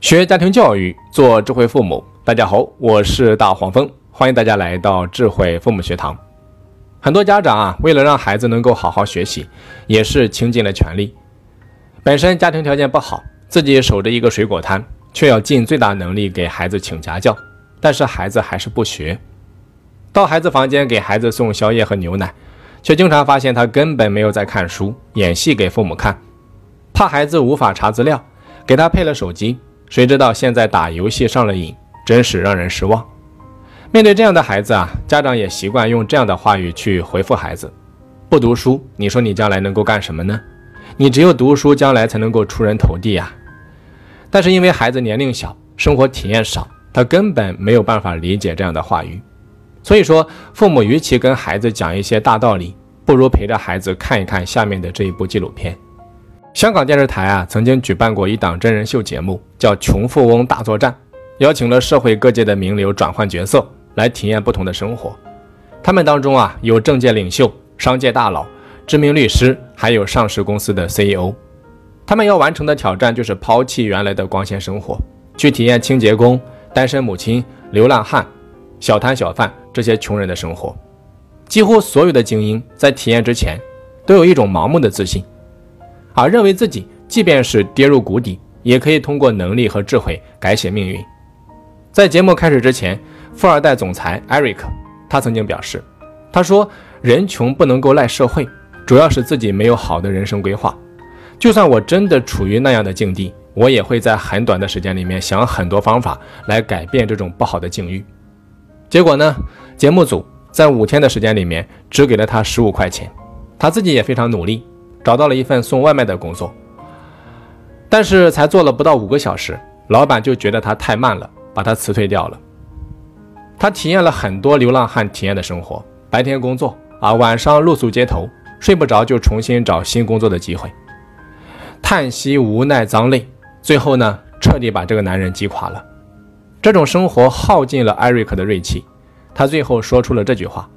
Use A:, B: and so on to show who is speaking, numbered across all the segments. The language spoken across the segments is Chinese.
A: 学家庭教育，做智慧父母。大家好，我是大黄蜂，欢迎大家来到智慧父母学堂。很多家长啊，为了让孩子能够好好学习，也是倾尽了全力。本身家庭条件不好，自己守着一个水果摊，却要尽最大能力给孩子请家教，但是孩子还是不学。到孩子房间给孩子送宵夜和牛奶，却经常发现他根本没有在看书，演戏给父母看。怕孩子无法查资料，给他配了手机，谁知道现在打游戏上了瘾，真是让人失望。面对这样的孩子啊，家长也习惯用这样的话语去回复孩子：不读书，你说你将来能够干什么呢？你只有读书，将来才能够出人头地呀。但是因为孩子年龄小，生活体验少，他根本没有办法理解这样的话语。所以说，父母与其跟孩子讲一些大道理，不如陪着孩子看一看下面的这一部纪录片。香港电视台啊，曾经举办过一档真人秀节目，叫《穷富翁大作战》，邀请了社会各界的名流转换角色来体验不同的生活。他们当中啊，有政界领袖、商界大佬、知名律师，还有上市公司的 CEO。他们要完成的挑战就是抛弃原来的光鲜生活，去体验清洁工、单身母亲、流浪汉、小摊小贩。这些穷人的生活，几乎所有的精英在体验之前，都有一种盲目的自信，而认为自己即便是跌入谷底，也可以通过能力和智慧改写命运。在节目开始之前，富二代总裁艾瑞克他曾经表示：“他说人穷不能够赖社会，主要是自己没有好的人生规划。就算我真的处于那样的境地，我也会在很短的时间里面想很多方法来改变这种不好的境遇。”结果呢？节目组在五天的时间里面只给了他十五块钱，他自己也非常努力，找到了一份送外卖的工作。但是才做了不到五个小时，老板就觉得他太慢了，把他辞退掉了。他体验了很多流浪汉体验的生活：白天工作啊，晚上露宿街头，睡不着就重新找新工作的机会，叹息无奈脏累，最后呢，彻底把这个男人击垮了。这种生活耗尽了艾瑞克的锐气，他最后说出了这句话：“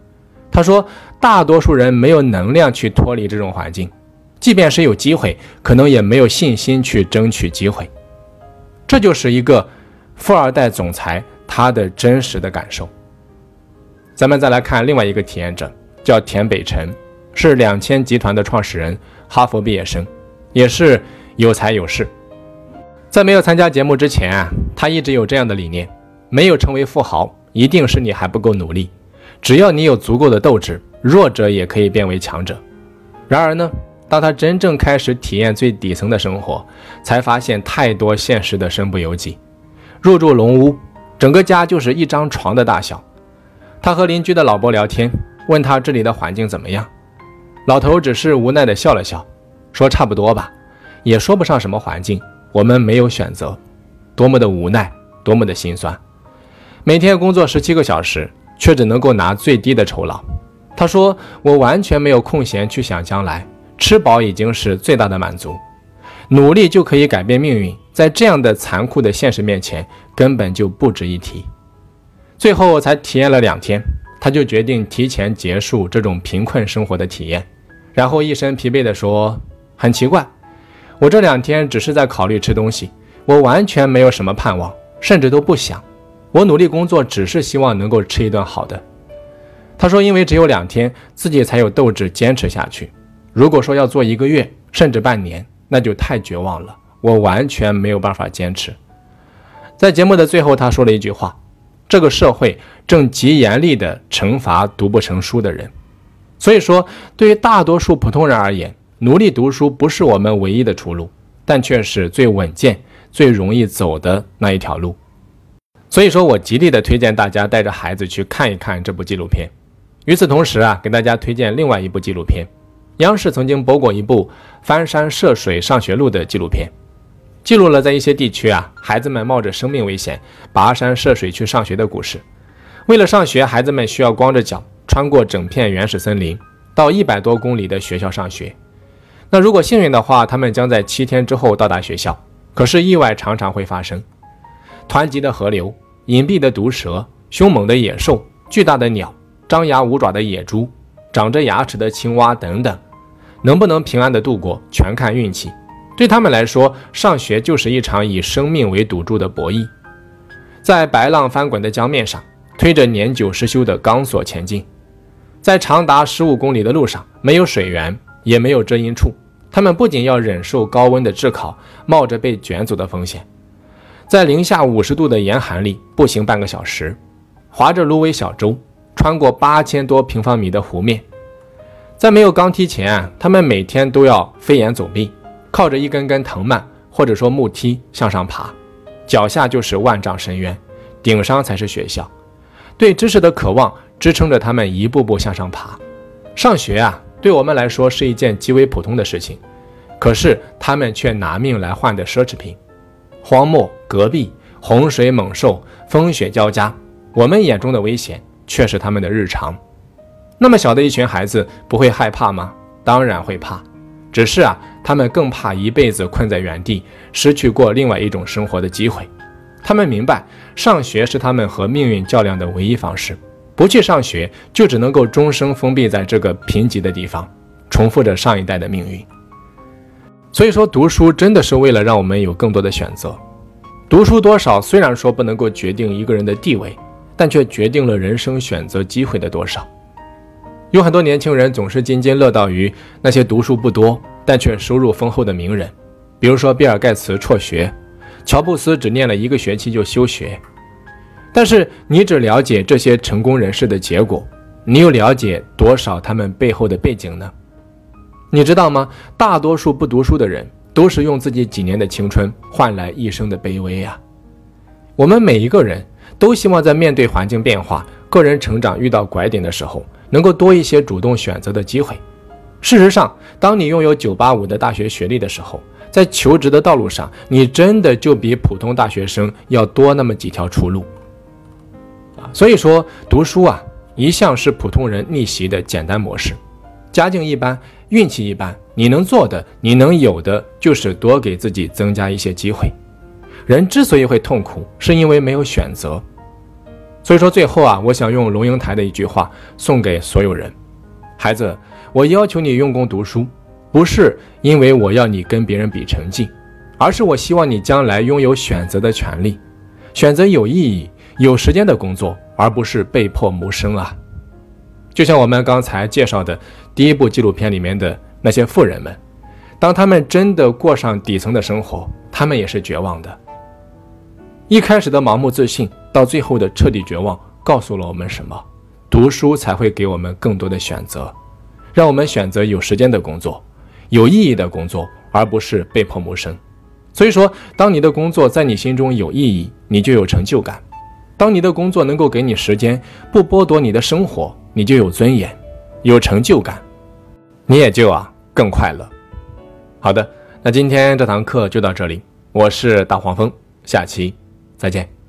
A: 他说，大多数人没有能量去脱离这种环境，即便是有机会，可能也没有信心去争取机会。这就是一个富二代总裁他的真实的感受。”咱们再来看另外一个体验者，叫田北辰，是两千集团的创始人，哈佛毕业生，也是有才有势。在没有参加节目之前啊，他一直有这样的理念：没有成为富豪，一定是你还不够努力。只要你有足够的斗志，弱者也可以变为强者。然而呢，当他真正开始体验最底层的生活，才发现太多现实的身不由己。入住龙屋，整个家就是一张床的大小。他和邻居的老伯聊天，问他这里的环境怎么样，老头只是无奈地笑了笑，说差不多吧，也说不上什么环境。我们没有选择，多么的无奈，多么的心酸。每天工作十七个小时，却只能够拿最低的酬劳。他说：“我完全没有空闲去想将来，吃饱已经是最大的满足。努力就可以改变命运，在这样的残酷的现实面前，根本就不值一提。”最后才体验了两天，他就决定提前结束这种贫困生活的体验，然后一身疲惫地说：“很奇怪。”我这两天只是在考虑吃东西，我完全没有什么盼望，甚至都不想。我努力工作，只是希望能够吃一顿好的。他说，因为只有两天，自己才有斗志坚持下去。如果说要做一个月，甚至半年，那就太绝望了。我完全没有办法坚持。在节目的最后，他说了一句话：“这个社会正极严厉地惩罚读不成书的人。”所以说，对于大多数普通人而言，努力读书不是我们唯一的出路，但却是最稳健、最容易走的那一条路。所以说我极力的推荐大家带着孩子去看一看这部纪录片。与此同时啊，给大家推荐另外一部纪录片。央视曾经播过一部《翻山涉水上学路》的纪录片，记录了在一些地区啊，孩子们冒着生命危险跋山涉水去上学的故事。为了上学，孩子们需要光着脚穿过整片原始森林，到一百多公里的学校上学。那如果幸运的话，他们将在七天之后到达学校。可是意外常常会发生，湍急的河流、隐蔽的毒蛇、凶猛的野兽、巨大的鸟、张牙舞爪的野猪、长着牙齿的青蛙等等，能不能平安的度过，全看运气。对他们来说，上学就是一场以生命为赌注的博弈。在白浪翻滚的江面上，推着年久失修的钢索前进，在长达十五公里的路上，没有水源，也没有遮阴处。他们不仅要忍受高温的炙烤，冒着被卷走的风险，在零下五十度的严寒里步行半个小时，划着芦苇小舟，穿过八千多平方米的湖面。在没有钢梯前，他们每天都要飞檐走壁。靠着一根根藤蔓或者说木梯向上爬，脚下就是万丈深渊，顶上才是学校。对知识的渴望支撑着他们一步步向上爬。上学啊，对我们来说是一件极为普通的事情，可是他们却拿命来换的奢侈品。荒漠、戈壁、洪水猛兽、风雪交加，我们眼中的危险却是他们的日常。那么小的一群孩子不会害怕吗？当然会怕。只是啊，他们更怕一辈子困在原地，失去过另外一种生活的机会。他们明白，上学是他们和命运较量的唯一方式。不去上学，就只能够终生封闭在这个贫瘠的地方，重复着上一代的命运。所以说，读书真的是为了让我们有更多的选择。读书多少，虽然说不能够决定一个人的地位，但却决定了人生选择机会的多少。有很多年轻人总是津津乐道于那些读书不多但却收入丰厚的名人，比如说比尔盖茨辍学，乔布斯只念了一个学期就休学。但是你只了解这些成功人士的结果，你又了解多少他们背后的背景呢？你知道吗？大多数不读书的人都是用自己几年的青春换来一生的卑微呀。我们每一个人都希望在面对环境变化、个人成长遇到拐点的时候。能够多一些主动选择的机会。事实上，当你拥有985的大学学历的时候，在求职的道路上，你真的就比普通大学生要多那么几条出路啊！所以说，读书啊，一向是普通人逆袭的简单模式。家境一般，运气一般，你能做的，你能有的，就是多给自己增加一些机会。人之所以会痛苦，是因为没有选择。所以说，最后啊，我想用龙应台的一句话送给所有人：孩子，我要求你用功读书，不是因为我要你跟别人比成绩，而是我希望你将来拥有选择的权利，选择有意义、有时间的工作，而不是被迫谋生啊。就像我们刚才介绍的第一部纪录片里面的那些富人们，当他们真的过上底层的生活，他们也是绝望的。一开始的盲目自信。到最后的彻底绝望，告诉了我们什么？读书才会给我们更多的选择，让我们选择有时间的工作，有意义的工作，而不是被迫谋生。所以说，当你的工作在你心中有意义，你就有成就感；当你的工作能够给你时间，不剥夺你的生活，你就有尊严，有成就感，你也就啊更快乐。好的，那今天这堂课就到这里，我是大黄蜂，下期再见。